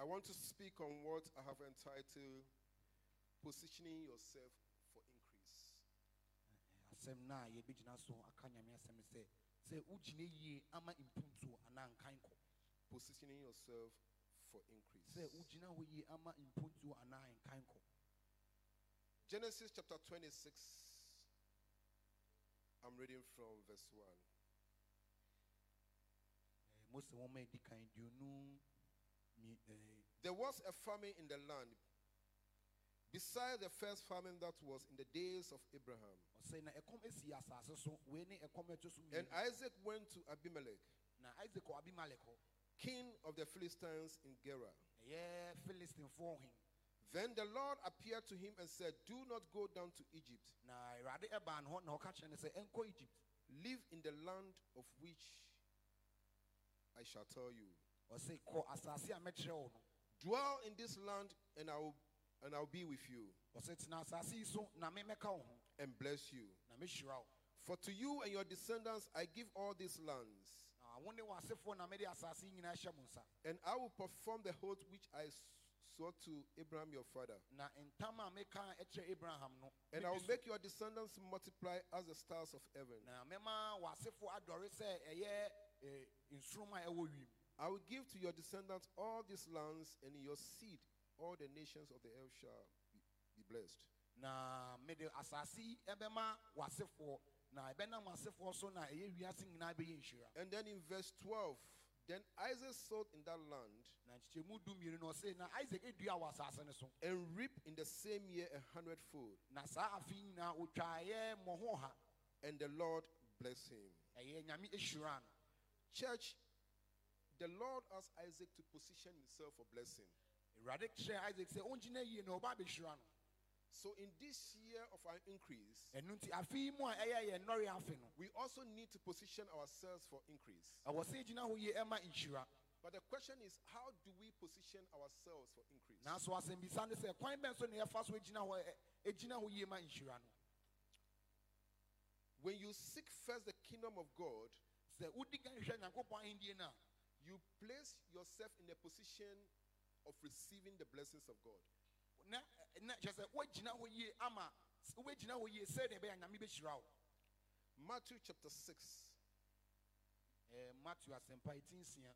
I want to speak on what I have entitled Positioning Yourself for Increase. asɛm no a yɛbɛgyina so aka nyame asɛm sɛ sɛ wogyina yie ama mpuntuo anaa nkan kɔ Positioning yourself for increase. sɛ wogyina hɔ yie ama mpuntuo anaa nkan kɔ Genesis chapter 26. I'm reading from verse 1. Eh, mose wɔma ɛdi kan duonu mi- eh, There was a famine in the land, besides the first famine that was in the days of Abraham. ɔsɛ na ɛkɔm asi asase so wei ne ɛkɔm a ɛtɔ so And. Isaac went to Abimelech, na isaac wɔ abimelek hɔ king of the Philistines in Gerar. ɛyɛ philistinefoɔ hen Then the Lord appeared to him and said, Do not go down to Egypt. na awurade ɛbaa ne hɔ na ɔka kyerɛ no sɛ ɛnkɔ egypt Live in the land of which I shall tell you. Ɔsɛ kɔ asase a mɛkyerɛ wo no Dwell in this land, and I will, and I'll be with you. Ɔsɛ tena asase yi so na memɛka wo ho and bless you. For to you and your descendants I give all these lands, na wo ne w'asefoɔ na mede asase yi nyinaa hyɛ mo nsa. And I will perform the oath which I swore to Abraham your father. na ntam a meka ɛkyerɛ abraham no And I will make your descendants multiply as the stars of heaven. Na mɛma w'asefoɔ adɔre sɛ ɛyɛ nsoroma a ɛwɔ wiem I will give to your descendants all these lands, and in your seed all the nations of the earth shall be, be blessed. na mede asase yi ɛbɛma w'asefoɔ na ɛbɛnam w'asefoɔ so na ɛyɛ wiase nyinaa bɛyɛ nhyira And then in verse 12, then Isaac sowed in that land na nkyɛmu du na ɔse na isaac edua wɔ asase so and reaped in the same year a hundredfold. na saa afe yi nyinaa otwaeɛ mmɔho ɔha And the Lord blessed him. ɛyɛ nyame ehyira Church, the Lord asked Isaac to position himself for blessing. awurade kyerɛ isaac sɛ ɔngyina yie na ɔba abɛhyira no So in this year of our increase, ɛno nti afe yi mu a ɛyɛ yɛ nnɔre afe no we also need to position ourselves for increase. ɛwɔ sɛ gyina hɔ yie ɛma nhyira But the question is, how do we position ourselves for increase? nanso asɛmbisa ne sɛ kwan bɛn so na yɛfa so gyina hɔ ɛ- ɛgyina hɔ yie ma nhyira no When you seek first the kingdom of God, sɛ wodi kan hwɛ nyankopɔn ahendie no a you place yourself in a position of receiving the blessings of God. na na kyerɛ sɛ woagyina hɔ yie ama wobɛgyina hɔ yie sɛdeɛ ɛbɛyɛ a nyame bɛhyira wo Matthew chapter 6, Eh, matthew ɛti nsia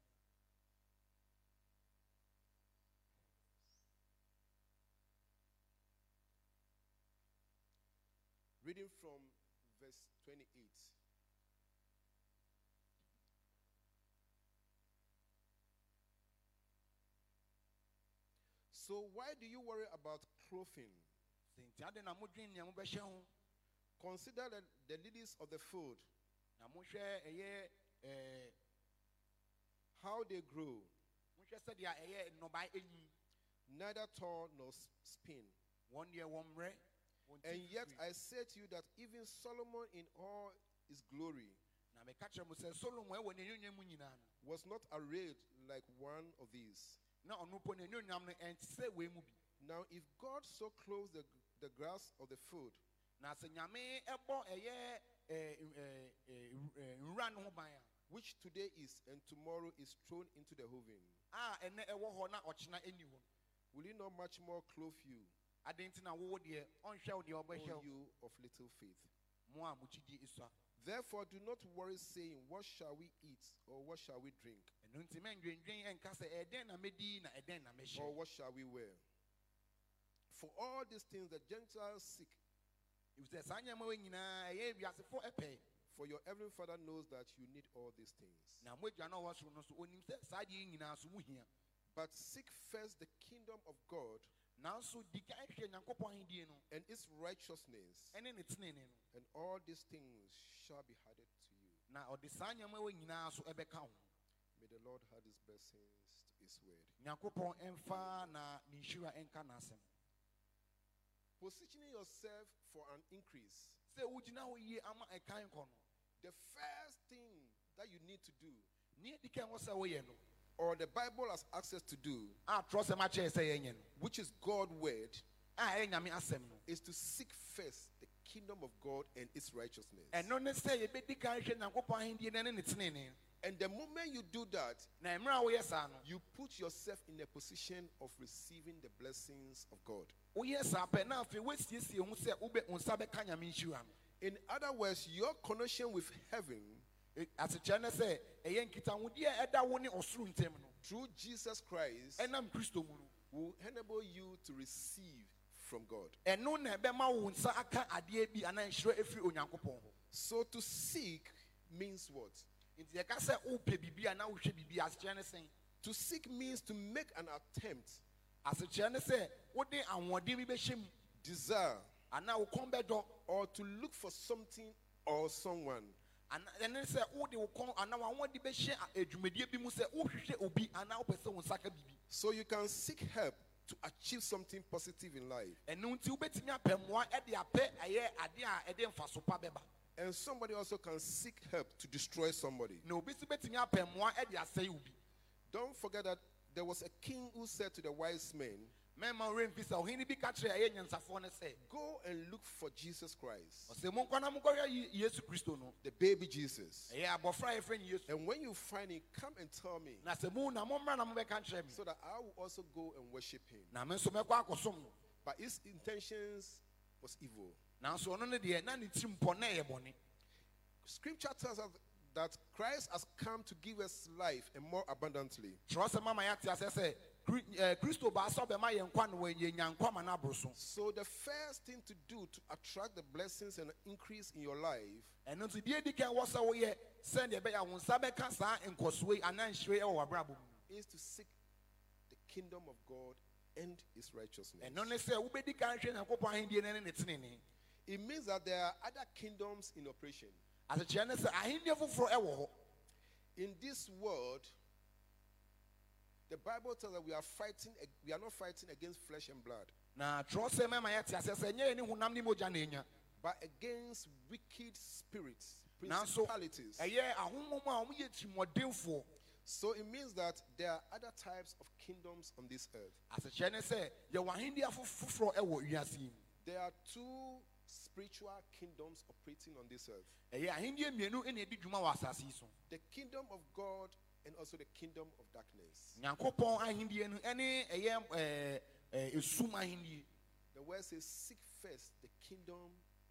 reading from verse 28. So, why do you worry about clothing? sɛ nti ade na modwen nea mobɛhyɛ ho Consider the, the lilies of the field, na mohwɛ ɛyɛ eh, how they grow, mohwɛ sɛdeɛ ɛyɛ nnɔbae ɛnyi neither toil nor spin. wɔn deɛ wɔn mmerɛ And yet. I say to you that even Solomon in all his glory na meka kyerɛ mo sɛ solomon ɛwɔ n'anuonyam mu nyinaa no was not arrayed like one of these. Na ɔno mpo n'anuonyam no ɛnte sɛ wei mu bi. Now, if God so clothes the, the grass of the field, na sɛ nyame ɛbɔ ɛyɛ eh, eh, eh, nwura no ho ban a which today is and tomorrow is thrown into the oven, a ɛnɛ ɛwɔ hɔ na ɔkyena ɛni hɔ no will he not much more clothe you, ade nti na wowo deɛ ɔnhwɛ wo deɛ ɔbɛhwɛ O you of little faith? mo a mo gyidie esua Therefore, do not worry, saying, What shall we eat, or what shall we drink, ɛno nti mɛndwendwen ɛnka sɛ ɛdɛn na mɛdi na ɛdɛn na or what shall we wear? For all these things the Gentiles seek, efisɛ saa nneɛma wɔ nyinaa ɛyɛ wiasefo ɛpɛ for your heavenly Father knows that you need all these things. na mo agya no a ɔwɔ soro no so onim sɛ saa deɛ yi nyinaa so mo hia But seek first the kingdom of God nanso di kan hwɛ nyankopɔn ahendie no and its righteousness, ɛne ne tenene no and all these things shall be added to you. The Lord add his blessings to his word. nyankopɔn ɛmfa na ne nhyira ɛnka n'asɛm Positioning yourself for an increase. sɛ wogyina hɔ yie ama ɛkan kɔ no The first thing that you need to do, ne adi kan wɔ sɛ woyɛ no or the Bible has asked us to do, a trɔ sɛm akyerɛ sɛ yɛnyɛ which is God's word, a ɛyɛ nyame asɛm no is to seek first the kingdom of God and its righteousness. Ɛno ne sɛ yɛbɛdi kan hwɛ nyankopɔn ahendie no ne ne tenene And the moment you do that, na mmerɛ a woyɛ saa no you put yourself in a position of receiving the blessings of God. woyɛ saa pɛ na afei woasiesie ho sɛ wobɛ wo nsa bɛka nyame nhyira no In other words, your connection with heaven asekyerɛ ne sɛ ɛyɛ nkitahodeɛ a ɛda wo ne ɔsoro ntam no through Jesus Christ ɛnam kristo mu will enable you to receive from God. ɛno na ɛbɛma wo nsa aka adeɛ bi anaa nhyira ɛfiri onyankopɔn hɔ So to seek means what? Nti yɛka sɛ wopɛ biribi a na wohwɛ biribi a, asekyerɛ ne sɛn To seek means to make an attempt, asekyerɛ ne sɛ wode ahoɔden bi bɛhyɛ mu desire, anaa wo kɔn bɛdɔ or to look for something or someone. ɛne ne sɛ wode wo kɔn anaa wahoɔden bɛhyɛ a- adwumadie bi mu sɛ oh, wohwehwɛ obi anaa wopɛ sɛ wo nsa ka biribi So you can seek help to achieve something positive in life. ɛno nti wobɛtumi apɛ mmoa ɛde apɛ ɛyɛ a ɛde mfaso pa bɛba And somebody also can seek help to destroy somebody. na obi nso bɛtumi apɛ mmoa ɛde asɛe obi Don't forget that there was a king who said to the wise men, mɛma wo remfi sɛ ɔhene bi ka kyerɛ ɛyɛ nyansafoɔ no sɛ Go and look for Jesus Christ, ɔsɛ monkɔ na monkɔhwɛ Ye- yesu kristo no the baby Jesus. ɛyɛ abɔfra a yɛfrɛ no yesu And when you find him, come and tell me na sɛ mu na mommra na mobɛka nkyerɛ me so that I will also go and worship him. na me nso mɛkɔ akɔsom no But his intentions was evil. Nanso so no deɛ na ne tirim pɔ na ɛyɛ bɔne Scripture tells us that Christ has come to give us life and more abundantly. kyerɛ mama yɛate asɛ sɛ Kri- eh, kristo baa sɛ ɔbɛma yɛn nkwa no yɛnya nkwa ma no aboro so the first thing to do to attract the blessings and increase in your life ɛno nso deɛ di kan wɔ sɛ woyɛ sɛdeɛ ɛbɛyɛ a wo nsa bɛka saa nkɔsoɔ yi anaa nhyire ɛwɔ is to seek the kingdom of God and his righteousness. Ɛno ne sɛ wobɛdi kan hwɛ nyankopɔn ahendeɛ no ne ne tenene It means that there are other kingdoms in operation. asekyerɛ ne sɛ ahendeɛ foforɔ ɛwɔ hɔ In this world, the Bible tells us we are fighting, we are not fighting against flesh and blood, na twerɛ sɛ mɛma yɛte asɛ sɛ ɛnyɛ yɛ ne honam ne mogya na ɛnya but against wicked spirits, nanso principalities. Eh, ɛyɛ ahonhom a ɔmoyɛ tirimɔdenfoɔ So it means that there are other types of kingdoms on this earth. asekyerɛ ne sɛ yɛwɔ ahendeɛ afo- foforɔ ɛwɔ wiase yi mu There are two spiritual kingdoms operating on this earth. Ɛyɛ ahendeɛ mmienu ɛna ɛdi dwuma wɔ asase yi so. The kingdom of God and also the kingdom of darkness. nyankopɔn ahendeɛ no ɛne ɛyɛ ɛɛ, ɛɛ, esum ahendeɛ The word says, Seek first the kingdom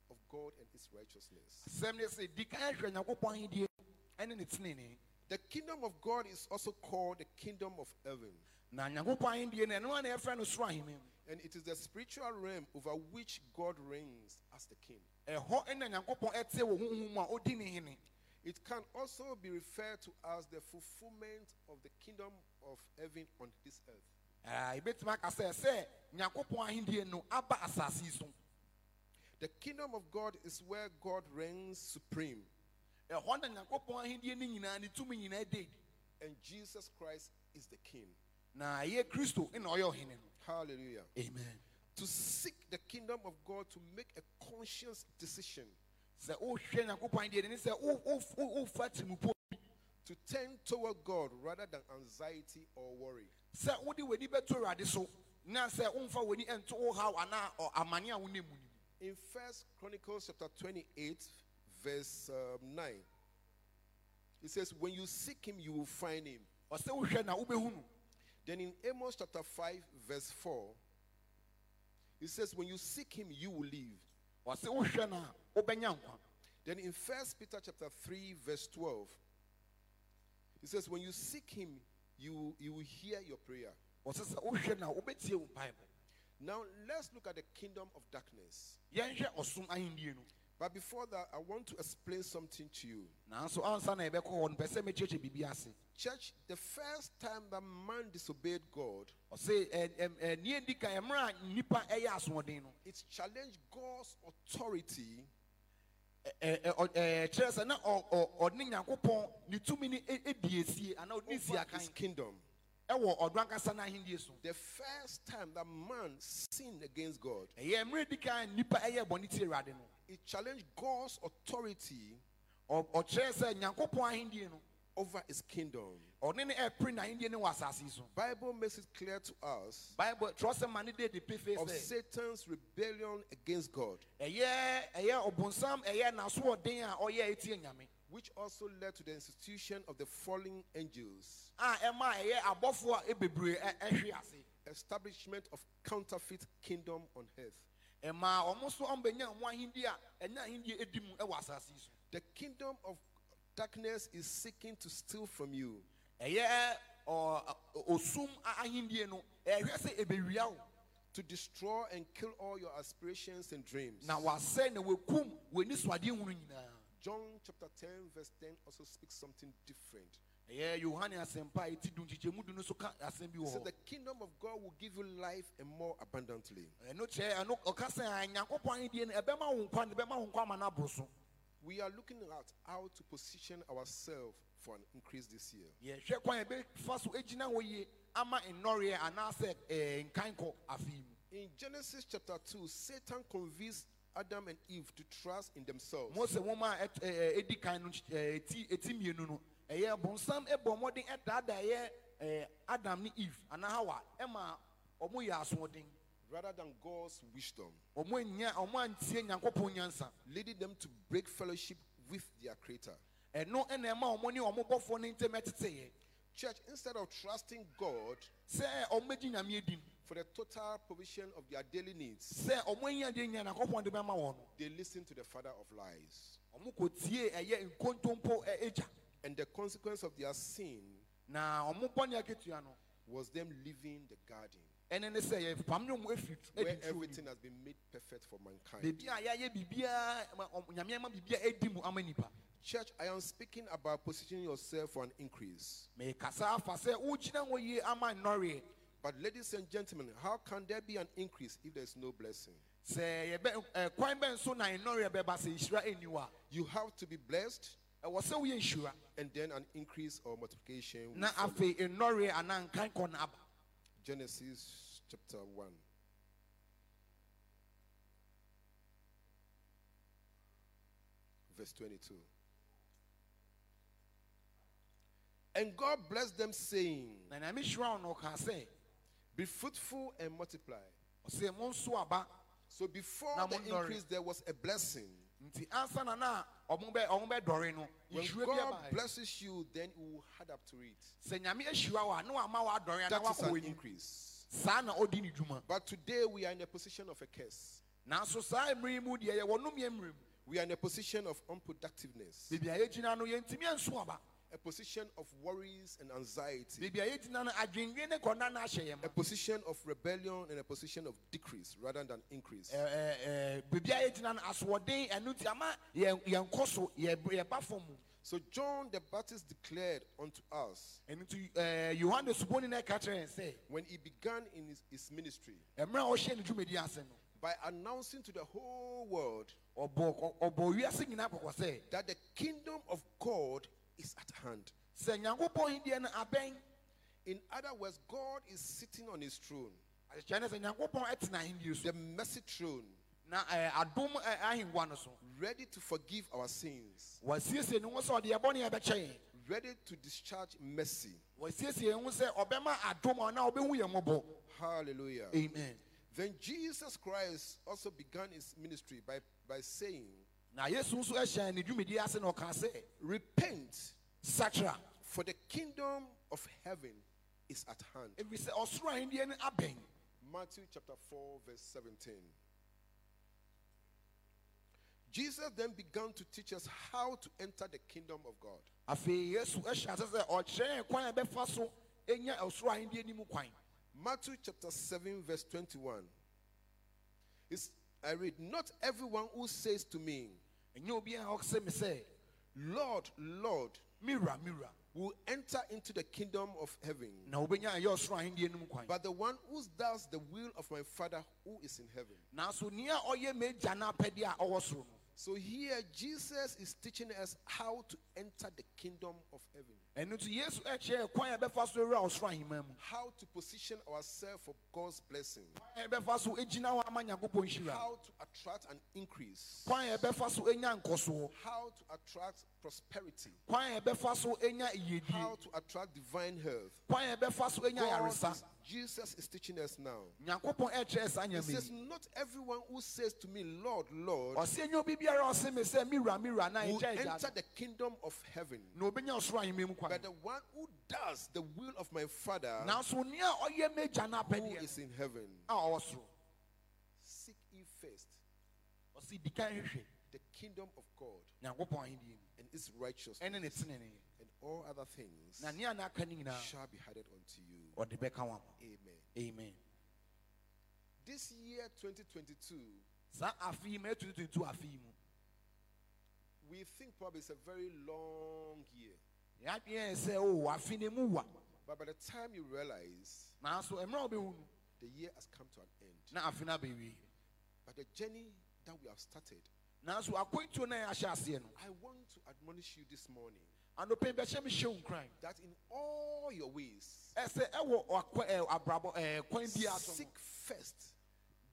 of God and its righteousness. asɛm ne sɛ di kan hwɛ nyankopɔn ahendeɛ ɛne ne tenene The kingdom of God is also called the kingdom of heaven, na nyankopɔn ahendeɛ no ɛno a na yɛfrɛ no soro ahemman and it is the spiritual realm over which God reigns as the king. ɛhɔ ɛna nyankopɔn ɛte wɔ honhom mu a ɔdi ne hene It can also be referred to as the fulfillment of the kingdom of heaven on this earth. Ah, Ɛɛ, yɛbɛtumi aka sɛ sɛ nyankopɔn ahendeɛ no aba asase yi so The kingdom of God is where God reigns supreme, ɛhɔ na nyankopɔn ahendeɛ no nyinaa ne tumi nyinaa de and Jesus Christ is the king. Na ɛyɛ kristo ɛna ɔyɛ ɔhene no Hallelujah. amen To seek the kingdom of God to make a conscious decision sɛ wohwɛ nyankopɔn ahendeɛ ne sɛ wo- wo- wo- wofa tirimupo to turn toward God rather than anxiety or worry. sɛ wode w'ani bɛto awurade so na sɛ womfa w'ani ɛnto wo haw anaa ɔ- amane a wonem mu nim In First Chronicles chapter 28, verse um, 9, it says, When you seek him, you will find him. ɔsɛ wohwɛ na wobɛhu no Then in Amos chapter 5, verse 4, it says, When you seek him, you will live. Then in First Peter chapter 3, verse 12, it says, When you seek him, you, you will hear your prayer. Now let's look at the kingdom of darkness. Yɛnhwɛ ɔsom ahendeɛ no But before that, I want to explain something to you. nanso ansa na yɛbɛkɔ hɔ no pɛ sɛ mekyerɛkyerɛ biribi ase. Church, the first time that man disobeyed God, it challenged God's authority. Over his kingdom. ɛwɔ ɔdo ankasa no ahendeɛ so. The first time that man sinned against God, ɛyɛ mmerɛ di kan nnipa ɛyɛ bɔne tie awurade no it challenged God's authority Ɔ- ɔkyerɛ sɛ nyankopɔn ahendeɛ no over his kingdom. ɔne ne ɛpere n'ahendeɛ no wɔ asase so Bible makes it clear to us bible twerɛ sɛ ma ne de de pefe of Satan's rebellion against God. ɛyɛ ɛyɛ ɔbonsam ɛyɛ n'asoɔden a ɔyɛ etie nyame which also led to the institution of the fallen angels, a ɛma ɛyɛ abɔfoɔ a bebree ɛhwe ase establishment of counterfeit kingdom on earth. Ɛma ɔmo nso ɔmbɛnya ɔmo ahindi a ɛnyɛ ahindi edi asase so The kingdom of darkness is seeking to steal from you ɛyɛ osum ahindie no ɛhwɛ sɛ ebewia to destroy and kill all your aspirations and dreams. na wasɛ na wakum w'ani suadeɛ hunu nyinaa John chapter 10, verse 10 also speaks something different. Ɛyɛ yohane asɛmpa a ɛti du nkyekyɛmu du no so ka asɛm bi He said, The kingdom of God will give you life and more abundantly. ɛno kyerɛ ɛno ɔka sɛ a nyankopɔn ahindie no ɛbɛma wo nkwa ne ɛbɛma wo nkwa ama no aboro so We are looking at how to position ourselves for an increase this year. yɛhwɛ kwan yɛbɛfa so gyina hɔ yie ama nnɔreɛ anaasɛ ɛɛ, nkan kɔ afei mu In Genesis chapter 2, Satan convinced Adam and Eve to trust in themselves. Mose nwoma a ɛt- ɛɛ, ɛdi kan no ɛɛ, eti eti mmienu no ɛyɛ bonsam ɛbɔ mmɔden ɛdaadaa ɛyɛ ɛɛ, eh, adam ne eve. Anaa hawa ɛma ɔmo yɛ asoɔden rather than God's wisdom, ɔmo anya ɔmo antie leading them to break fellowship with their Creator. Eh, ɛno ɛna ɛma ɔmo ne ɔmo bɔfoɔ ne ntɛm ɛteteyɛ Church, instead of trusting God sɛ ɔmo bɛgye nyame adi for the total provision of their daily needs, sɛ ɔmo anya deɛ nya nyankopɔn de bɛma wɔn no they listen to the father of lies. Ɔmo kò tie ɛyɛ nkontompo ɛ- ɛgya And the consequence of their sin na ɔmo bɔne akatua no was them leaving the garden ɛne ne sɛ yɛpam ne ɔmo efiri where everything has been made perfect for mankind. beebi a yɛayɛ biribiara nyame ama biribiara edi mu ama nipa Church, I am speaking about positioning yourself for an increase. mekasa afa sɛ wogyina hɔ yie ama nnɔreɛ But, ladies and gentlemen, how can there be an increase if there's no blessing? sɛ yɛbɛ ɛ bɛn so na nnɔreɛ bɛba sɛ nhyira eni You have to be blessed, ɛwɔ sɛ woyɛ nhyira and then an increase or multiplication. na follow. afei nnɔreɛ anaa nkan kɔ no aba Genesis chapter 1. Verse 22. And God blessed them, saying, na nyame hyira wɔn no ɔkaa Be fruitful and multiply. ɔsɛ mo nso aba So before the increase, there was a blessing. Nti ansa na na ɔmo bɛ ɔmo bɛ dɔre no When bi God aba blesses you, then you will add up to it. sɛ nyame ahyira wɔ a ne wama w'adɔre That anaa is wakɔ an increase. saa na ɔdi ne dwuma But today we are in a position of a curse. nanso saa mmere yi mu deɛ yɛ mu. We are in a position of unproductiveness, a yɛgyina no yɛntumi anso aba a position of worries and anxiety, a yɛgyina no adwendwen ne kɔnna no ahyɛ yɛn a ma position of rebellion, and a position of decrease rather than increase. So yɛ yɛba fam. Mu So John the Baptist declared unto us ɛno nti ɛɛ, yohane suboni no ɛka kyerɛ yɛn sɛ when he began in his, his ministry mmerɛ a ɔhyɛ ne dwumadi ase no by announcing to the whole world ɔbɔ ɔ- ɔbɔ wiase nyinaa kɔkɔ sɛ that the kingdom of God is at hand. sɛ nyankopɔn hindeɛ no abɛn. In other words, God is sitting on his throne, akyerɛ ne sɛ nyankopɔn ɛtena ahendeɛ so. The mercy throne, na ɛɛ, adom ɛ, ahengua no ready to forgive our sins, wasiesie ne ho sɛ ɔde ɛbɔne ɛbɛkyɛ yɛn. Ready to discharge mercy. wasiesie ho sɛ ɔbɛma adom a na ɔbɛhu yɛn mmɔbɔ. Hallelujah. amen. Then Jesus Christ also began his ministry by, by saying, na yesu nso ɛhyɛ ne dwumadi ase na ɔka sɛ Repent, sakra for the kingdom of heaven is at hand. ɛfiri sɛ ɔsoro ahendeɛ no abɛn Matthew chapter 4, verse 17. Jesus then began to teach us how to enter the kingdom of God. afei yesu ɛhyɛ ase sɛ ɔkyerɛ yɛn kwan a ɛbɛfa so ɛnya ɔsoro ahendeɛ no mu kwan Matthew chapter 7, verse 21. It's, I read, Not everyone who says to me, ɛnyɛ obi a ɔsɛ me say, Lord, Lord, mira mira will enter into the kingdom of heaven, na wobɛnya ɛyɛ ɔsoro ahendeɛ no mu kwan. But the one who does the will of my Father who is in heaven. Nanso nea ɔyɛ m'agya no apɛdeɛ a ɔwɔ soro no So here, Jesus is teaching us how to enter the kingdom of heaven, ɛno nti yesu ɛkyerɛ yɛn kwan a ɛbɛfa so awura ɔsoro ahemman mu. How to position ourselves for God's blessing, kwan a ɛbɛfa so gyina hɔ ama nyankopɔn hyira how to attract an increase, kwan a ɛbɛfa so nya nkɔsoɔ. How to attract prosperity, kwan a ɛbɛfa so nya yiyedie how to attract divine health. kwan a ɛbɛfa so nya God is, Jesus is teaching us now. nyankopɔn ɛkyerɛ saa He says, Not everyone who says to me, Lord, Lord, ɔse ɛnyɛ obi biara a ɔse me sɛ mewura mewura na will enter the kingdom of heaven, na obɛnya ɔsoro ahemma mu kwan. But the one who does the will of my Father nanso nea ɔyɛ m'agya no who is in heaven. Seek ye first the kingdom of God nyankopɔn ahenni mu. and its righteousness, ɛne ne tenene and all other things na nea na aka no nyinaa shall be added unto you. ɔde bɛka wo ama Amen. amen. This year, 2022, saa afe yi ma ɛtu 22 afe yi mu we think probably it's a very long year. yɛadwene yɛ sɛ o afe no mu wa. But by the time you realize nanso mmerɛ a wobɛhu the year has come to an end, na afe no abɛwie but the journey that we have started, nanso akwantuo no a yɛahyɛ aseɛ no. I want to admonish you this morning anɔpɛ bɛhyɛ me hyɛ wo nkran. That in all your ways, ɛsɛ ɛwɔ ɔkwa- ɛ, abrabɔ ɛ, kwan biara so seek first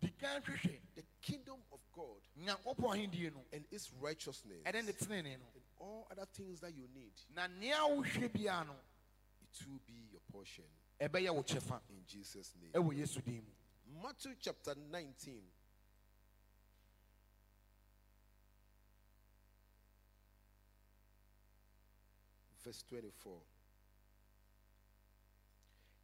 the kingdom of God nyankopɔn ahendie no. and its righteousness, ɛne ne tenene no. And all other things that you need, na nea wohwɛ biara no it will be your portion. ɛbɛyɛ wo kyɛfa. In Jesus' name. ɛwɔ yesu din Matthew chapter 19. Verse 24.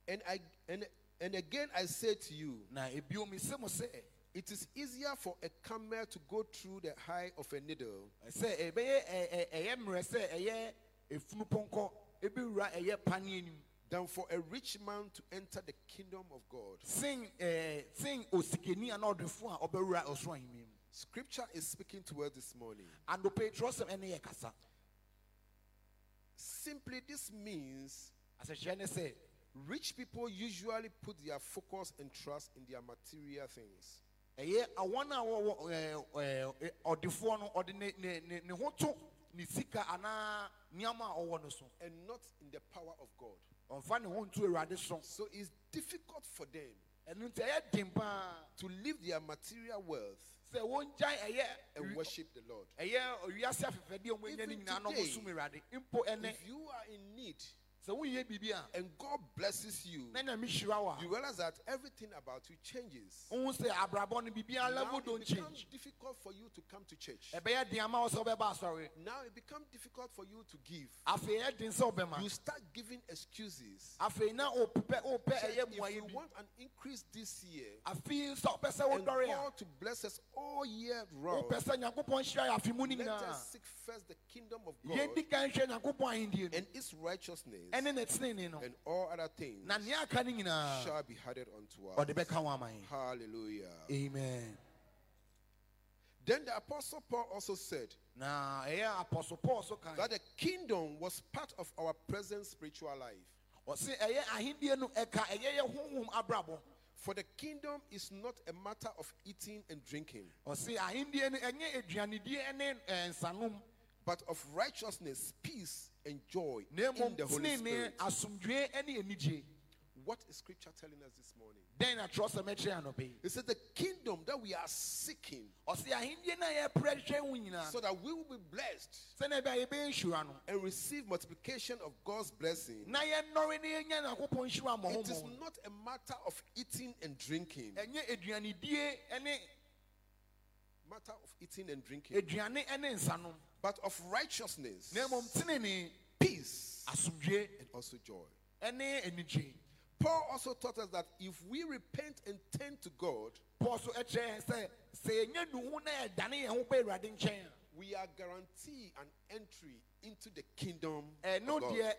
And I and, and again I say to you, na ebio mesɛ mo sɛ it is easier for a camel to go through the eye of a needle than for a rich man to enter the kingdom of God. sen ɛɛ sen osikani a ɔbɛwura ɔsoro Scripture is speaking to us this morning. ɛne yɛ kasa Simply, this means asɛhyɛ ne sɛ Rich people usually put their focus and trust in their material things. ɛyɛ awɔn a wɔwɔ ɛɛ ɛɛ ɔdefoɔ no ɔde ne ne ne ne ho to ne sika anaa nneɛma a ɔwɔ no so and not in the power of God. ɔnfa ne ho nto awurade so So it's difficult for them ɛnu nti ɛyɛ den paa to leave their material wealth ɛyɛ and worship the Lord. ɛyɛ wiase afɛfɛdeɛ a wɔnya no Even today, ɔmo som awurade mpo ɛnɛ If you are in need sɛ wonyɛ biribi a and God blesses you, na nyame hyira wo a you realize that everything about you changes. wohu sɛ abrabɔ no biribiara Now it becomes difficult for you to come to church. ɛbɛyɛ den ama wo sɛ wobɛba asɔre. Now it becomes difficult for you to give. afei ɛyɛ den sɛ wobɛma You start giving excuses. afei na wopɛ wopɛ Church, if you want an increase this year, afei sɛ wopɛ sɛ and God to bless us all year round, wopɛ sɛ nyankopɔn hyira yɛ afe mu no let us seek first the kingdom of God yɛdi kan hwɛ nyankopɔn ahendie no. and its righteousness, ɛne ne tenene no and all other things na nea aka no nyinaa shall be added unto us. bɛka wo ama yɛn Hallelujah. amen. Then the apostle Paul also said na ɛyɛ apostle paul so kan that the kingdom was part of our present spiritual life. ɔse ɛyɛ eh, ahendie no ɛka eh, ɛyɛ yɛ honhom abrabɔ For the kingdom is not a matter of eating and drinking, ɔse ahendie no ɛnyɛ aduanedie ne nsanom but of righteousness, peace, and joy in the Holy Spirit. asomdwoe ne anigye What is scripture telling us this morning? trɔ sɛ mɛkyerɛ anɔpɛ yi It says the kingdom that we are seeking ɔse ahendie no a yɛprɛ hwɛ wo nyinaa so that we will be blessed sɛnea ɛbɛa yɛbɛyɛ nhyira no and receive multiplication of God's blessing. na yɛnnɔre ne yɛnya nyankopɔn nhyira It is not a matter of eating and drinking. ɛnyɛ aduanedie ne Matter of eating and drinking, aduane ne nsanom but of righteousness, na mmom tenene peace, and also joy. Paul also taught us that if we repent and turn to God, paul so ɛkyerɛ yɛn sɛ sɛ yɛnya nuhu na yɛdane yɛn ho ba awurade nkyɛn a we are guaranteed an entry into the kingdom of God.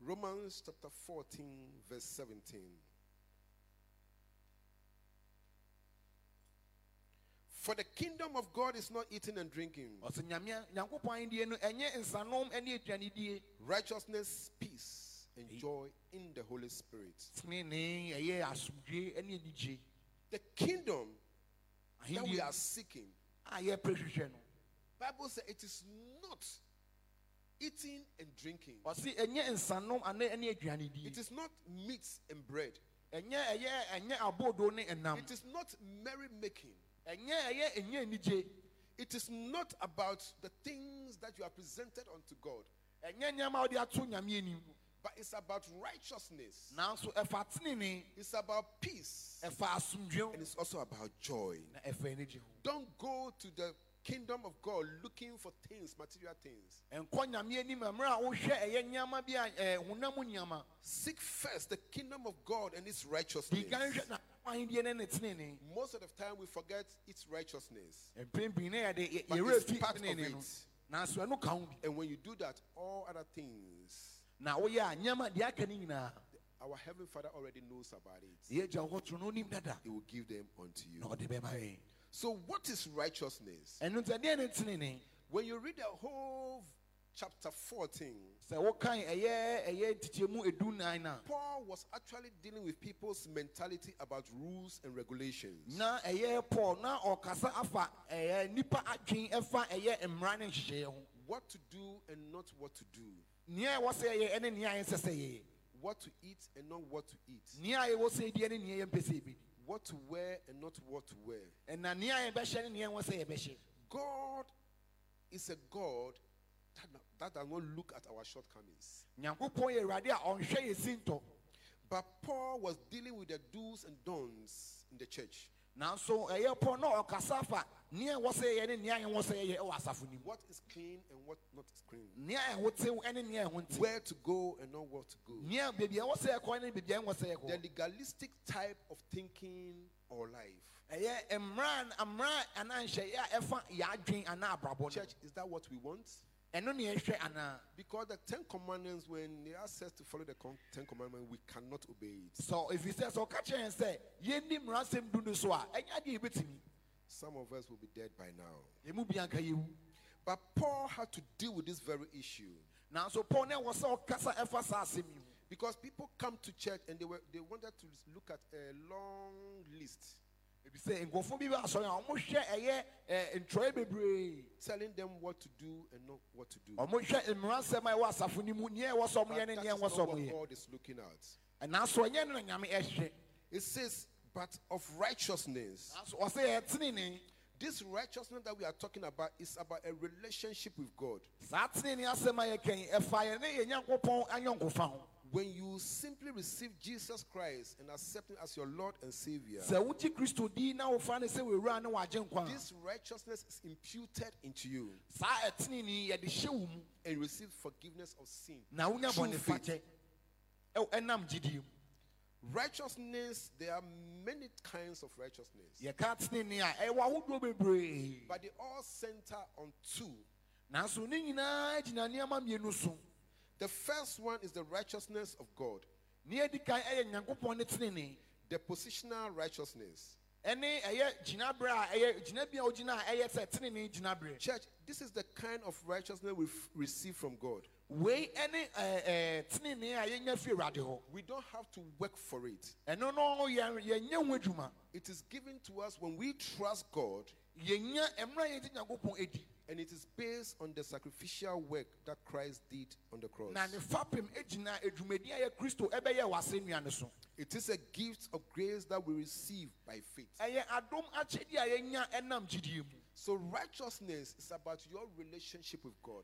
Romans chapter 14, verse 17. For the kingdom of God is not eating and drinking, ɔsɛ nyame nyankopɔn ahendie no ɛnyɛ nsanom ne aduanedie. Righteousness, peace, and joy in the Holy Spirit. tenene ɛyɛ asomdwoe ne anigye The kingdom that we are seeking, a yɛpɛ hwehwɛ no. Bible says it is not eating and drinking. ɔse ɛnyɛ nsanom ane ne aduanedie. It is not meat and bread. ɛnyɛ ɛyɛ ɛnyɛ abodo ne ɛnam. It is not merry making. Ɛnyɛ ɛyɛ ɛnyɛ anigye It is not about the things that you are presented unto God. ɛnyɛ nneɛma a wɔde ato nyame anim but it's about righteousness. nanso ɛfa tenene It's about peace. And it's also about joy. na ɛfa anigye ho Don't go to the kingdom of God looking for things, material things. ɛnkɔ nyame anim mmerɛ a wohwɛ ɛyɛ nneɛma bi a ɛɛ, eh, honam nneɛma Seek first the kingdom of God and its righteousness. Kan hwɛ na ahendeɛ ne ne tenene Most of the time, we forget its righteousness. Eh, mpempini na yɛde yɛ- But it's part of it. nanso ɛno ka ho bi And when you do that, all other things, na woyɛ a nneɛma deɛ aka ne nyinaa our Heavenly Father already knows about it. yɛgya wo toro no wonim dada He will give them unto you. na ɔde bɛma yɛn So, what is righteousness? ɛno nti ɛdeɛ ne tenene When you read the whole chapter 14, sɛ wokan ɛyɛ ɛyɛ ntikyɛmu edu nan na Paul was actually dealing with people's mentality about rules and regulations. na ɛyɛ paul na ɔkasa afa ɛyɛ nipa adwen ɛfa ɛyɛ mmara ne nhyehyɛeɛ ho What to do and not what to do. nea ɛwɔ sɛ yɛyɛ ɛne nea yɛnsɛ sɛ yɛyɛ What to eat and not what to eat. nea ɛwɔ sɛ yɛdi ne nea yɛmpɛ sɛ yɛbɛdi What to wear and not what to wear. ɛna nea yɛbɛhyɛ ne nea ɛwɔ sɛ yɛbɛhyɛ God is a God that, that does not look at our shortcomings. nyankopɔn yɛ awurade a ɔnhwɛ yɛ si ntɔ But Paul was dealing with the do's and don'ts in the church. nanso ɛyɛ paul na ɔkasa afa nea ɛwɔ sɛ yɛyɛ ne nea ɛwɔ sɛ yɛyɛ ɛwɔ asafo no mu What is clean and what not is clean. nea ɛho tew ɛne nea ɛho ntew Where to go and not where to go. nea baabi a ɛwɔ sɛ yɛkɔ ne baabi a ɛwɔ sɛ The legalistic type of thinking or life. ɛyɛ mmara mmara anaa nhyɛeɛ a ɛfa yɛadwen anaa abrabɔ no Church, is that what we want? Ɛno ne yɛhwɛ anaa Because the Ten Commandments, when they ask us to follow the Ten Commandments, we cannot obey it. sɛ ɛfiri sɛ oh, sɛ ɔka kyerɛ yɛn sɛ yɛnni mmaransɛm du no so a ɛnyɛ adeɛ Some of us will be dead by now. ɛmu bi anka yɛwu But Paul had to deal with this very issue. Now, so paul ne ɛwɔ sɛ ɔkasa ɛfa saa asɛm yi ho because people come to church and they were they wanted to look at a long list ebi sɛ nkurɔfoɔ bi bɛ asɔre a wɔhwɛ ɛyɛ ɛɛ ntwerɛ bebree telling them what to do and not what to do. wɔhwɛ mmaransɛm a ɛwɔ asafo no mu nea ɛwɔ sɛ But ɔmoyɛ ne nea ɛwɔ what God is looking at. nanso ɛnyɛ no nyame ɛhwɛ It says, but of righteousness. ɔsɛ yɛtenene This righteousness that we are talking about is about a relationship with God. Saa tenene asɛm a yɛkɛn ɛfa yɛn ne yɛn nyankopɔn anyɔnkofa ho When you simply receive Jesus Christ and accept Him as your Lord and Savior, sɛ wogye kristo di na wofa ne sɛ wɔwura ne wagye nkwa. a this righteousness is imputed into you. Saa ɛtenene yɛde hyɛ wo mu and you receive forgiveness of sin. na wonya Through bɔne faith. fakyɛ Ɛw- ɛnam gyidie mu Righteousness, there are many kinds of righteousness, yɛka tenene a ɛwɔ ahodoɔ but they all center on two. The first one is the righteousness of God, ne adi kan ɛyɛ nyankopɔn ne tenene the positional righteousness. ɛne ɛyɛ gyinaberɛ a ɛyɛ gyinabea a ogyina a ɛyɛ sɛ tenene gyinaberɛ. Church, this is the kind of righteousness we receive from God. wei ɛne ɛɛ ɛɛ tenene a yɛnya fi awurade hɔ. We don't have to work for it. ɛno no yɛn yɛnyɛ ho adwuma. It is given to us when we trust God, yɛnya mmerɛ a yɛgye nyankopɔn adi and it is based on the sacrificial work that Christ did on the cross. na ne fapem gyina adwumadi a yɛ kristo ɛbɛyɛ wɔ asɛnnua no so It is a gift of grace that we receive by faith. ɛyɛ adom akyɛdeɛ a yɛnya ɛnam gyidie mu So, righteousness is about your relationship with God.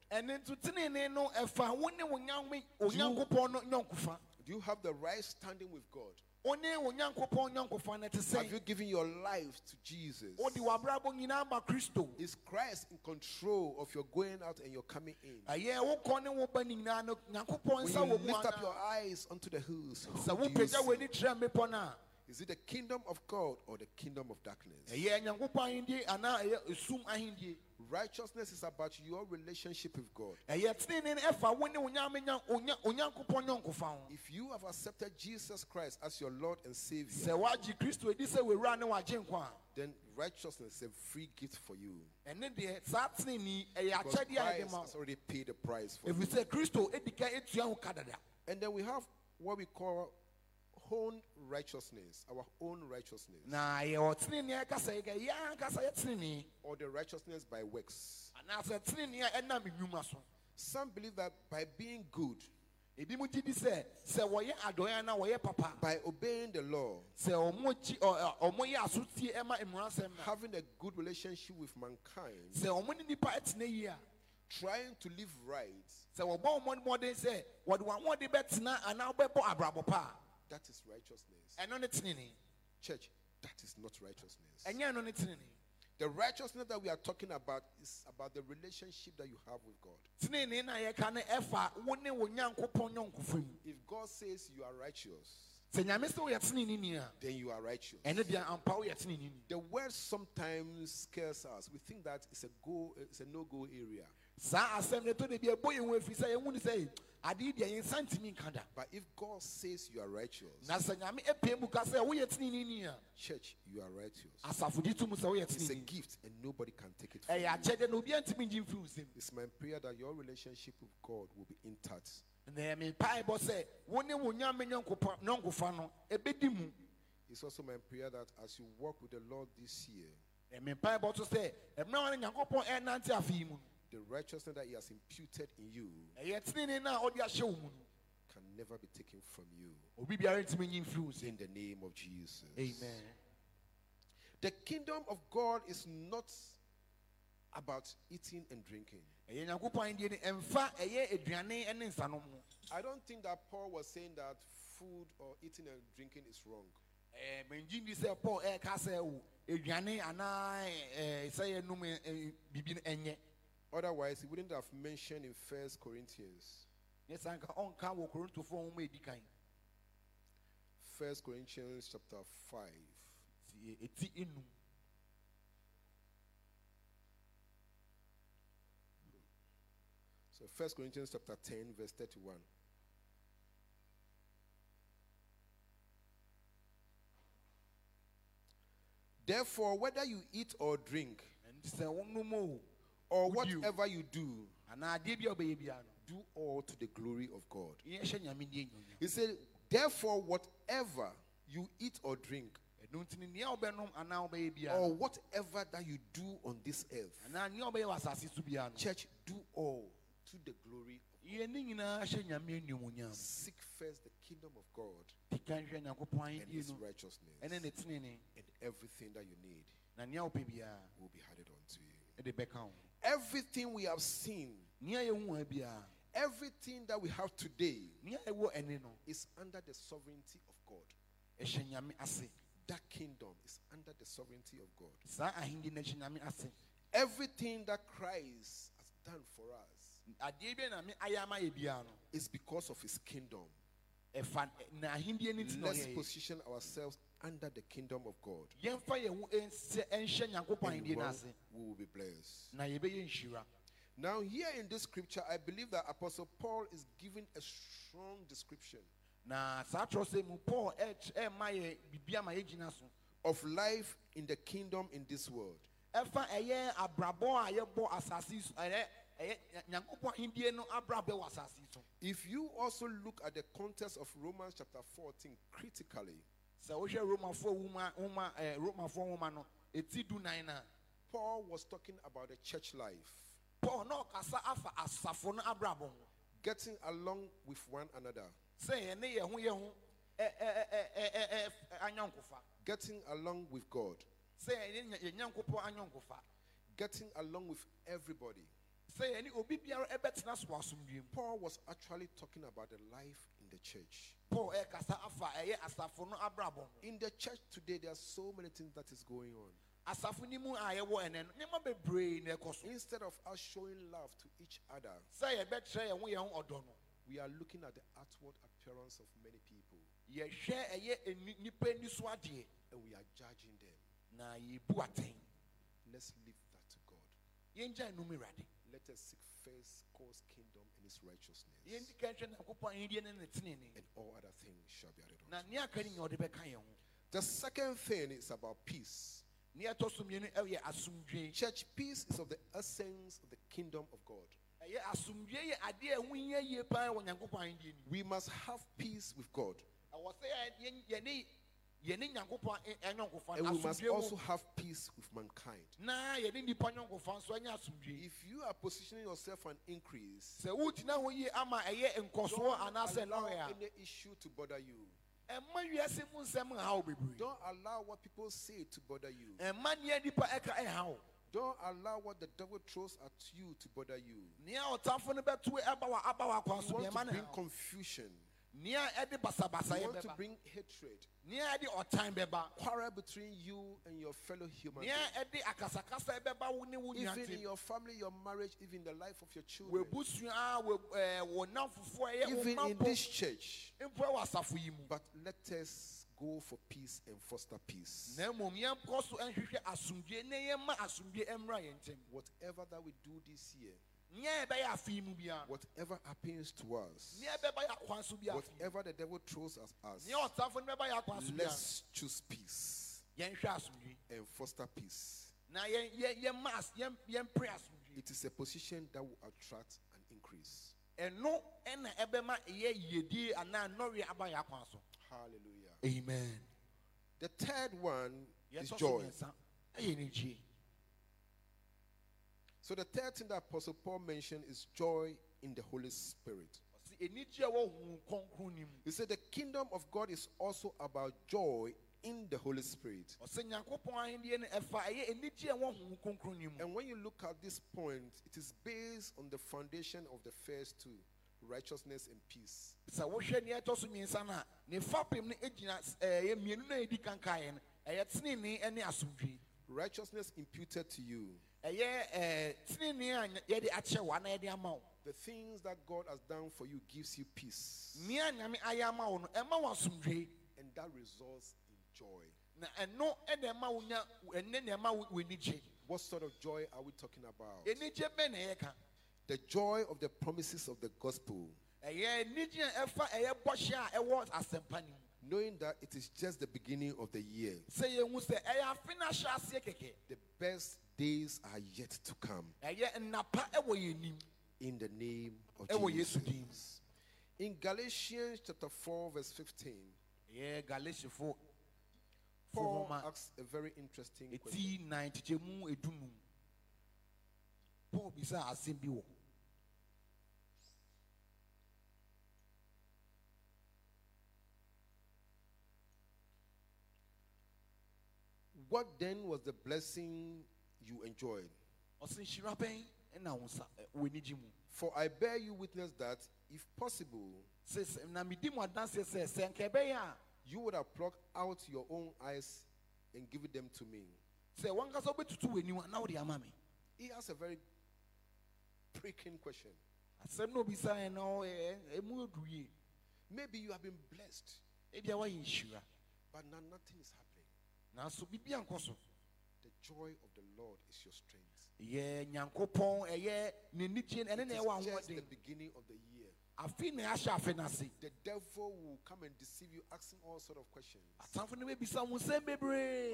Ɛne nso tenene no ɛfa wo ne wo nyame onyankopɔn no nyɔnkofa Do you have the right standing with God? wo ne wo nyankopɔn nyɔnkofa no te Have you given your life to Jesus? Oh, wode w'abrabɔ nyinaa ma kristo Is Christ in control of your going out and your coming in? Ah, ɛyɛ wokɔ ne wo ba ne nyinaa no nyankopɔn When you lift up your eyes onto the hills, who do you see? w'ani kyerɛ mmepɔ no a Is it the kingdom of God or the kingdom of darkness? Ɛyɛ nyankopɔn ahendie anaa ɛyɛ esum ahendie Righteousness is about your relationship with God. ɛyɛ tenene no ɛfa wo ne wo nyame nya- onya- onyankopɔn nyɔnkofa ho If you have accepted Jesus Christ as your Lord and Savior, sɛ woagye kristo adi sɛ wɔwura ne wagye nkwa a then righteousness is a free gift for you. ɛne deɛ saa tenene Because Christ has already paid the price for you. ɛfiri sɛ kristo ɛdi ka ɛtua ho ka dada And then we have what we call own righteousness, our own righteousness, na yɛwɔ tenene a ɛka sɛ yɛka yɛa ankasa yɛ tenene or the righteousness by works. anaasɛ tenene a ɛnam nnwuma so. Some believe that by being good, ebi mu gye di sɛ sɛ wɔyɛ adɔeɛ na wɔyɛ papa. by obeying the law, sɛ ɔmo kyi ɔ- ɔ- ɔmo yɛ asotie ɛma mmaransɛm na having a good relationship with mankind, sɛ ɔmo ne nipa ɛtena yie a trying to live right, sɛ wɔbɔ wɔn mmɔden sɛ wɔde wɔn ahoɔden bɛtena anaa wɔbɛbɔ abrabɔ pa that is righteousness. a ɛno ne tenene Church, that is not righteousness. ɛnyɛ ɛno ne tenene The righteousness that we are talking about is about the relationship that you have with God. tenene na yɛka no ɛfa wo ne wo nyankopɔn nyɔnkofo mu If God says you are righteous, sɛ nyame sɛ woyɛ tenene ni a then you are righteous. ɛno deɛ ampa woyɛ The word sometimes scares us. We think that it's a go, it's a no-go area. Saa asɛm no ɛtɔ da bi ɛbɔ yɛn ho ɛfiri sɛ yɛhu ne sɛ adeɛ deɛ yɛnsa ntimi nka da But if God says you are righteous, na sɛ nyame apue mu ka sɛ woyɛ tenene ni a church, you are righteous. asafodi to mu sɛ woyɛ It's a gift and nobody can take it from you. akyɛdeɛ na obiara ntimi ngye mfiri wo nsam It's my prayer that your relationship with God will be intact. na mepaebɔ sɛ wo ne wo nyame nyɔnkopa- nyɔnkofa no ɛbɛdi mu It's also my prayer that as you walk with the Lord this year, na mepaebɔ so sɛ ɛmmerɛ wa ne nyankopɔn ɛnante afe yi mu no the righteousness that He has imputed in you ɛyɛ tenene no a ɔde ahyɛ wo mu no can never be taken from you. obi biara ntimi nyi mfiri wo nsam In the name of Jesus. amen The kingdom of God is not about eating and drinking. ɛyɛ nyankopɔn adeɛ no ɛmfa ɛyɛ aduane ne nsanom ho I don't think that Paul was saying that food or eating and drinking is wrong. Eh, mengye ndi sɛ paul eh, ɛka sɛ wo aduane anaa sɛ yɛnom biribi no ɛnyɛ Otherwise, he wouldn't have mentioned in First Corinthians. ne sa nka ɔnka wɔ korintofoɔ nwoma a ɛdi First Corinthians chapter 5. Ti- ɛti enum So First Corinthians chapter 10, verse 31. Therefore, whether you eat or drink, ɛnti sɛ wonom o or Would whatever you do, anaa adeɛ bi a wobɛyɛ biara do all to the glory of God. yɛhyɛ nyame deɛ nyonyam He said, Therefore, whatever you eat or drink, ɛno nti no nea wobɛnom anaa wobɛyɛ biara or whatever that you do on this earth, anaa nea wobɛyɛ wɔ asase so biara no. church, do all to the glory of yɛne nyinaa hyɛ nyame animuonyam Seek first the kingdom of God di kan hwɛ nyankopɔn and his righteousness, and everything that you need na nea wopɛ will be added unto you. Ɛde bɛka wo Everything we have seen, nea yɛhu a biara everything that we have today nea ɛwɔ ɛne no is under the sovereignty of God. ɛhyɛ nyame ase That kingdom is under the sovereignty of God. saa ahenni no hyɛ nyame ase Everything that Christ has done for us adeɛ bi na me ayɛ ama yɛ biara no is because of his kingdom. ɛfa na ahenni no Let's position ourselves under the kingdom of God. yɛmfa yɛn ho ɛnsɛ- ɛnhyɛ nyankopɔn And ahenni no well, ase we will be blessed. na yɛbɛyɛ nhyira Now, here in this scripture, I believe that Apostle Paul is giving a strong description na saa trɔ sɛ mu paul ɛky- ɛma yɛ biribi ama yɛgyina of life in the kingdom in this world. ɛfa ɛyɛ abrabɔ a yɛbɔ asase yi so ɛyɛ ɛyɛ nyankopɔn ahendie no abrabɔ wɔ asase yi so If you also look at the context of Romans chapter 14 critically, sɛ wohwɛ romafoɔ nwoma nwoma ɛɛ eh, romafoɔ nwoma no eti du nan na. Paul was talking about the church life, paul na ɔkasa afa asafo no abrabɔ ho. Getting along with one another, sɛ yɛne yɛn ho yɛn ho ɛ ɛ ɛ ɛ ɛ ɛ anyɔnkofa. Getting along with God, sɛ nya- yɛn nyankopɔn anyɔnkofa. Getting along with everybody. sɛ yɛne obi biara ɛbɛtena so wɔ mu Paul was actually talking about the life the church. paul eh, ɛkasa afa eh, ɛyɛ asafo no abrabɔ ho In the church today, there are so many things that is going on. asafo no mu ah, a yɛwɔ ɛnɛ eh, no nneɛma bebree na ɛkɔ so Instead of us showing love to each other, sɛ yɛbɛkyerɛ yɛn ho yɛn ho ɔdɔ no we are looking at the outward appearance of many people yɛhwɛ ɛyɛ eni- nipa ani so adeɛ and we are judging them. na yɛbu atɛn Let's leave that to God. Yɛngya nnom awurade Let us seek first God's kingdom and his righteousness, yɛndi ka nhwɛ nyankopɔn ahendeɛ ne ne tenene and all other things shall be added on. nea aka ne nyɛ ɔde bɛka yɛn ho The second thing is about peace. nea ɛtɔ so mmienu ɛyɛ asomdwe Church peace is of the essence of the kingdom of God. ɛyɛ asomdwe yɛ adeɛ a ɛho hia yie paa wɔ nyankopɔn ahendeɛ nim We must have peace with God, ɛwɔ sɛ yɛ- yɛn- yɛne yɛne nyankopɔn ɛ- ɛnyɔnkofa and we must also have peace with mankind. na yɛne nipa nyɔnkofa nso ɛnyɛ If you are positioning yourself for an increase, sɛ wogyina hɔ yie ama ɛyɛ nkɔsoɔ don't allow any issue to bother you. ɛma wiase mu nsɛm nhaw bebree Don't allow what people say to bother you. ɛma nea nipa ɛka ɛhaw Don't allow what the devil throws at you to bother you. nea ɔtamfo no bɛto aba wa aba wa kwan You want to bring confusion. You want to bring hatred. nea ɛde ɔtan bɛba Quarrel between you and your fellow human nea being. ɛde akasakasa bɛba wo ne wo Even in your family, your marriage, even the life of your children. w'abusua wo ɛɛ wo nam fufuo ɛyɛ wo Even in this church. mpo ɛwɔ asafo yi mu But let us go for peace and foster peace. na mmom yɛnkɔ so nhwehwɛ asomdwe na yɛmma asomdwe mmra yɛn ntam Whatever that we do this year, nea ɛbɛyɛ afe yi mu biara whatever happens to us, nea ɛbɛba yɛ akwan so biara whatever the devil throws at us, nea ɔtamfo no bɛba yɛ akwan so biara let's choose peace and foster peace. na yɛn yɛn yɛmma as yɛn yɛmpere It is a position that will attract an increase. ɛno ɛna ɛbɛma ɛyɛ yiedie anaa nnɔre aba yɛ akwan so Hallelujah. amen. The third one is joy. mmiɛnsa ɛyɛ ne gyie So the third thing that Apostle Paul mentioned is joy in the Holy Spirit. ɔsi anigye a ɛwɔ honhom kronkron nim He said the kingdom of God is also about joy in the Holy Spirit. ɔsɛ nyankopɔn ahendeɛ no ɛfa ɛyɛ anigye a ɛwɔ honhom kronkron nim And when you look at this point, it is based on the foundation of the first two righteousness and peace. sɛ wohwɛ nea ɛtɔ so mmiɛnsa no a ne fapem no gyina ɛyɛ mmienu no a ɛdi kankaeɛ no ɛyɛ tenenee ne asomdwee Righteousness imputed to you, ɛyɛ eh, ɛɛ tenenee a nya- yɛde akyɛ wo anaa yɛde ama wo the things that God has done for you gives you peace. nea nyame ayɛ ama wo no ɛma wo asomdwee And that results in joy. na ɛno ɛna ɛma wo nya ɛne na ɛma wo w'anigye What sort of joy are we talking about? anigye bɛ na ɛyɛ ka The joy of the promises of the gospel, ɛyɛ anigye a ɛfa ɛyɛ bɔhyɛ a ɛwɔ asɛmpa no mu knowing that it is just the beginning of the year. sɛ yɛhu sɛ ɛyɛ afe no ahyɛ aseɛ kɛkɛ The best days are yet to come. Ɛyɛ nnapa ɛwɔ yɛn nim in the name of Jesus. In Galatians chapter 4, verse 15, ɛyɛ galatiafo Paul fohoma asks a very interesting question. eti nan kyekyɛmu edunum paul bisa asɛm bi wɔ What then was the blessing you enjoyed? ɔsɛ nhyira bɛn ɛna wo nsa ɛ, eh, w'anigye mu For I bear you witness that, if possible, sɛ sɛ- na medi mu adanseɛ eh, sɛ sɛ nka ɛbɛyɛ a you would have plucked out your own eyes and given them to me. sɛ wankasa wobɛtutu w'anim a na wode ama me He asks a very pricking question. asɛm na obisa ɛ eh, na ɔ- ɛ- ɛmu edu yie Maybe you have been blessed, ebia woayɛ nhyira but now nothing is happening. Nanso biribi ankɔ so The joy of the Lord is your strength. yɛ nyankopɔn ɛyɛ n'anigye ɛne na ɛwɔ It is just the ahoɔden beginning of the year. afe na ɛahyɛ afe no The devil will come and deceive you, asking all sort of questions. atamfo no bɛbisa nsɛm But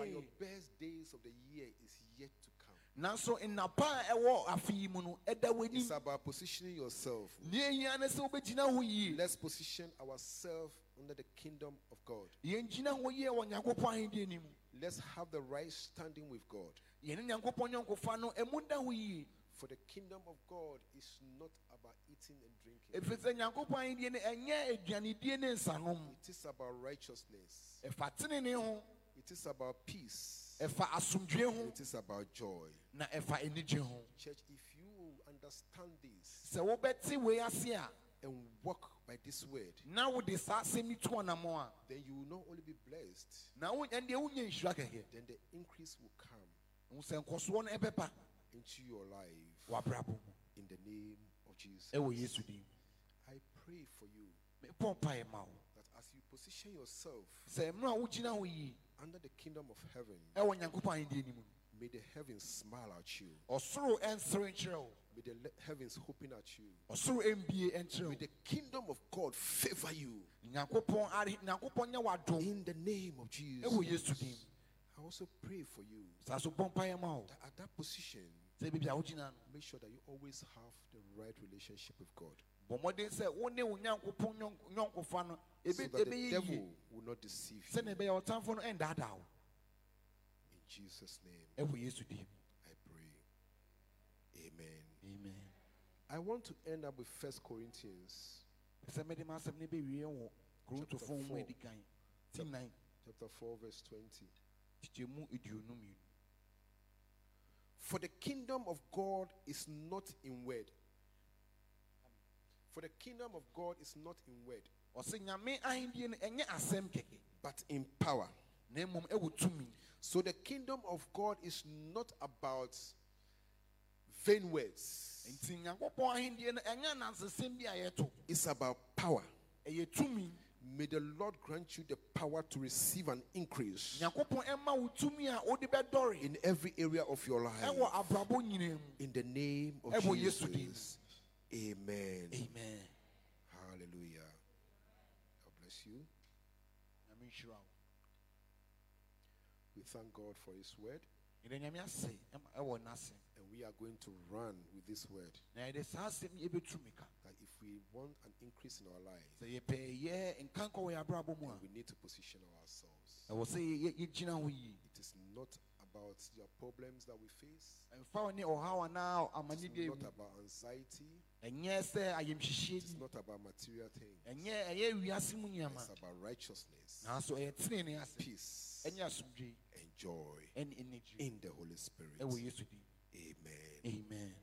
your bebree best days of the year is yet to come. nanso nnapa a ɛwɔ afe yi mu no ɛda w'anim It's about positioning yourself. nea ehia ne sɛ wobɛgyina ho yie Let's position ourselves under the kingdom of God. yɛngyina ho yie wɔ nyankopɔn mu Let's have the right standing with God. yɛne nyankopɔn nyɔnkofa no ɛmu da ho yie For the kingdom of God is not about eating and drinking. ɛfiri sɛ nyankopɔn ahendeɛ eh, no ɛnyɛ eh, aduanedie ne nsanom It is about righteousness. Eh, ho It is about peace. ɛfa asomdwe ho It is about joy. na ɛfa anigye ho Church, if you understand this sɛ wobɛte wei ase a and walk by this word, na wode saa asɛm yi to ɔnamɔ a then you will not only be blessed, na wo- ɛndeɛ wonya nhyira kɛkɛ then the increase will come wo sɛ nkɔsoɔ no ɛbɛba into your life. In the name of Jesus. ɛwɔ yesu din I pray for you mepɔ mpaeɛ ma that as you position yourself sɛ mmerɛ a wogyina ho yie under the kingdom of heaven, ɛwɔ nyankopɔn ahendeɛ no mu may the heavens smile at you. Ɔsoro ɛnsere nkyerɛ wo May the le- heavens hoping at you. ɔsoro ɛmbie ɛnkyerɛ May wo the kingdom of God favor you. Nyankopɔn are nyankopɔn nyɛ w'adom. In the name of ɛwɔ Jesus. yesu din. I also pray for you. Saa so bɔ mpaeɛ ma wo. That at that position, sɛ baabi a wogyina no make sure that you always have the right relationship with God. bɔ mmɔden sɛ wo ne wo nyankopɔn nyɔnk- nyɔnkofa no So ebe- that the yie devil will not deceive you. sɛne ɛbɛyɛ ɔtamfo no ɛndaadaa wo. In Jesus' name, ɛwɔ yesu din. I pray. Amen I want to end up with First Corinthians sɛ mede m'asɛm no bɛwie wɔ korintofo Chapter four. adi kan ti nan chapter 4, verse 20. kyekyɛmu aduonu mmienu For the kingdom of God is not in word. For the kingdom of God is not in word, ɔsɛ nyame ahenni no ɛnyɛ asɛm kɛkɛ but in power. na mmom ɛwɔ tumi So the kingdom of God is not about a words. It's about power. May the Lord grant you the power to receive an increase nyankopɔn ɛma wo tumi a wode bɛdɔre in every area of your life. ɛwɔ abrabɔ nyinaa mu In the name of Jesus. Amen. amen Hallelujah. God bless you. We thank God for His word, yɛde nyame ase ɛma- ɛwɔ n'ase and we are going to run with this word. na yɛde saa asɛm yi ɛbɛtu mika That if we want an increase in our life, sɛ yɛpɛ yɛ nka nkɔ wɔ yɛ abrabɔ mu a we need to position ourselves. It is not about the problems that we face. ɛmfa wo ne ɔhaw anaa It's not about anxiety. It's not about material things. ɛnyɛ ɛyɛ wiase It's about righteousness, nanso ɛyɛ tenene ase peace, and joy in the Holy Spirit. ɛwɔ yesu din Amen. Amen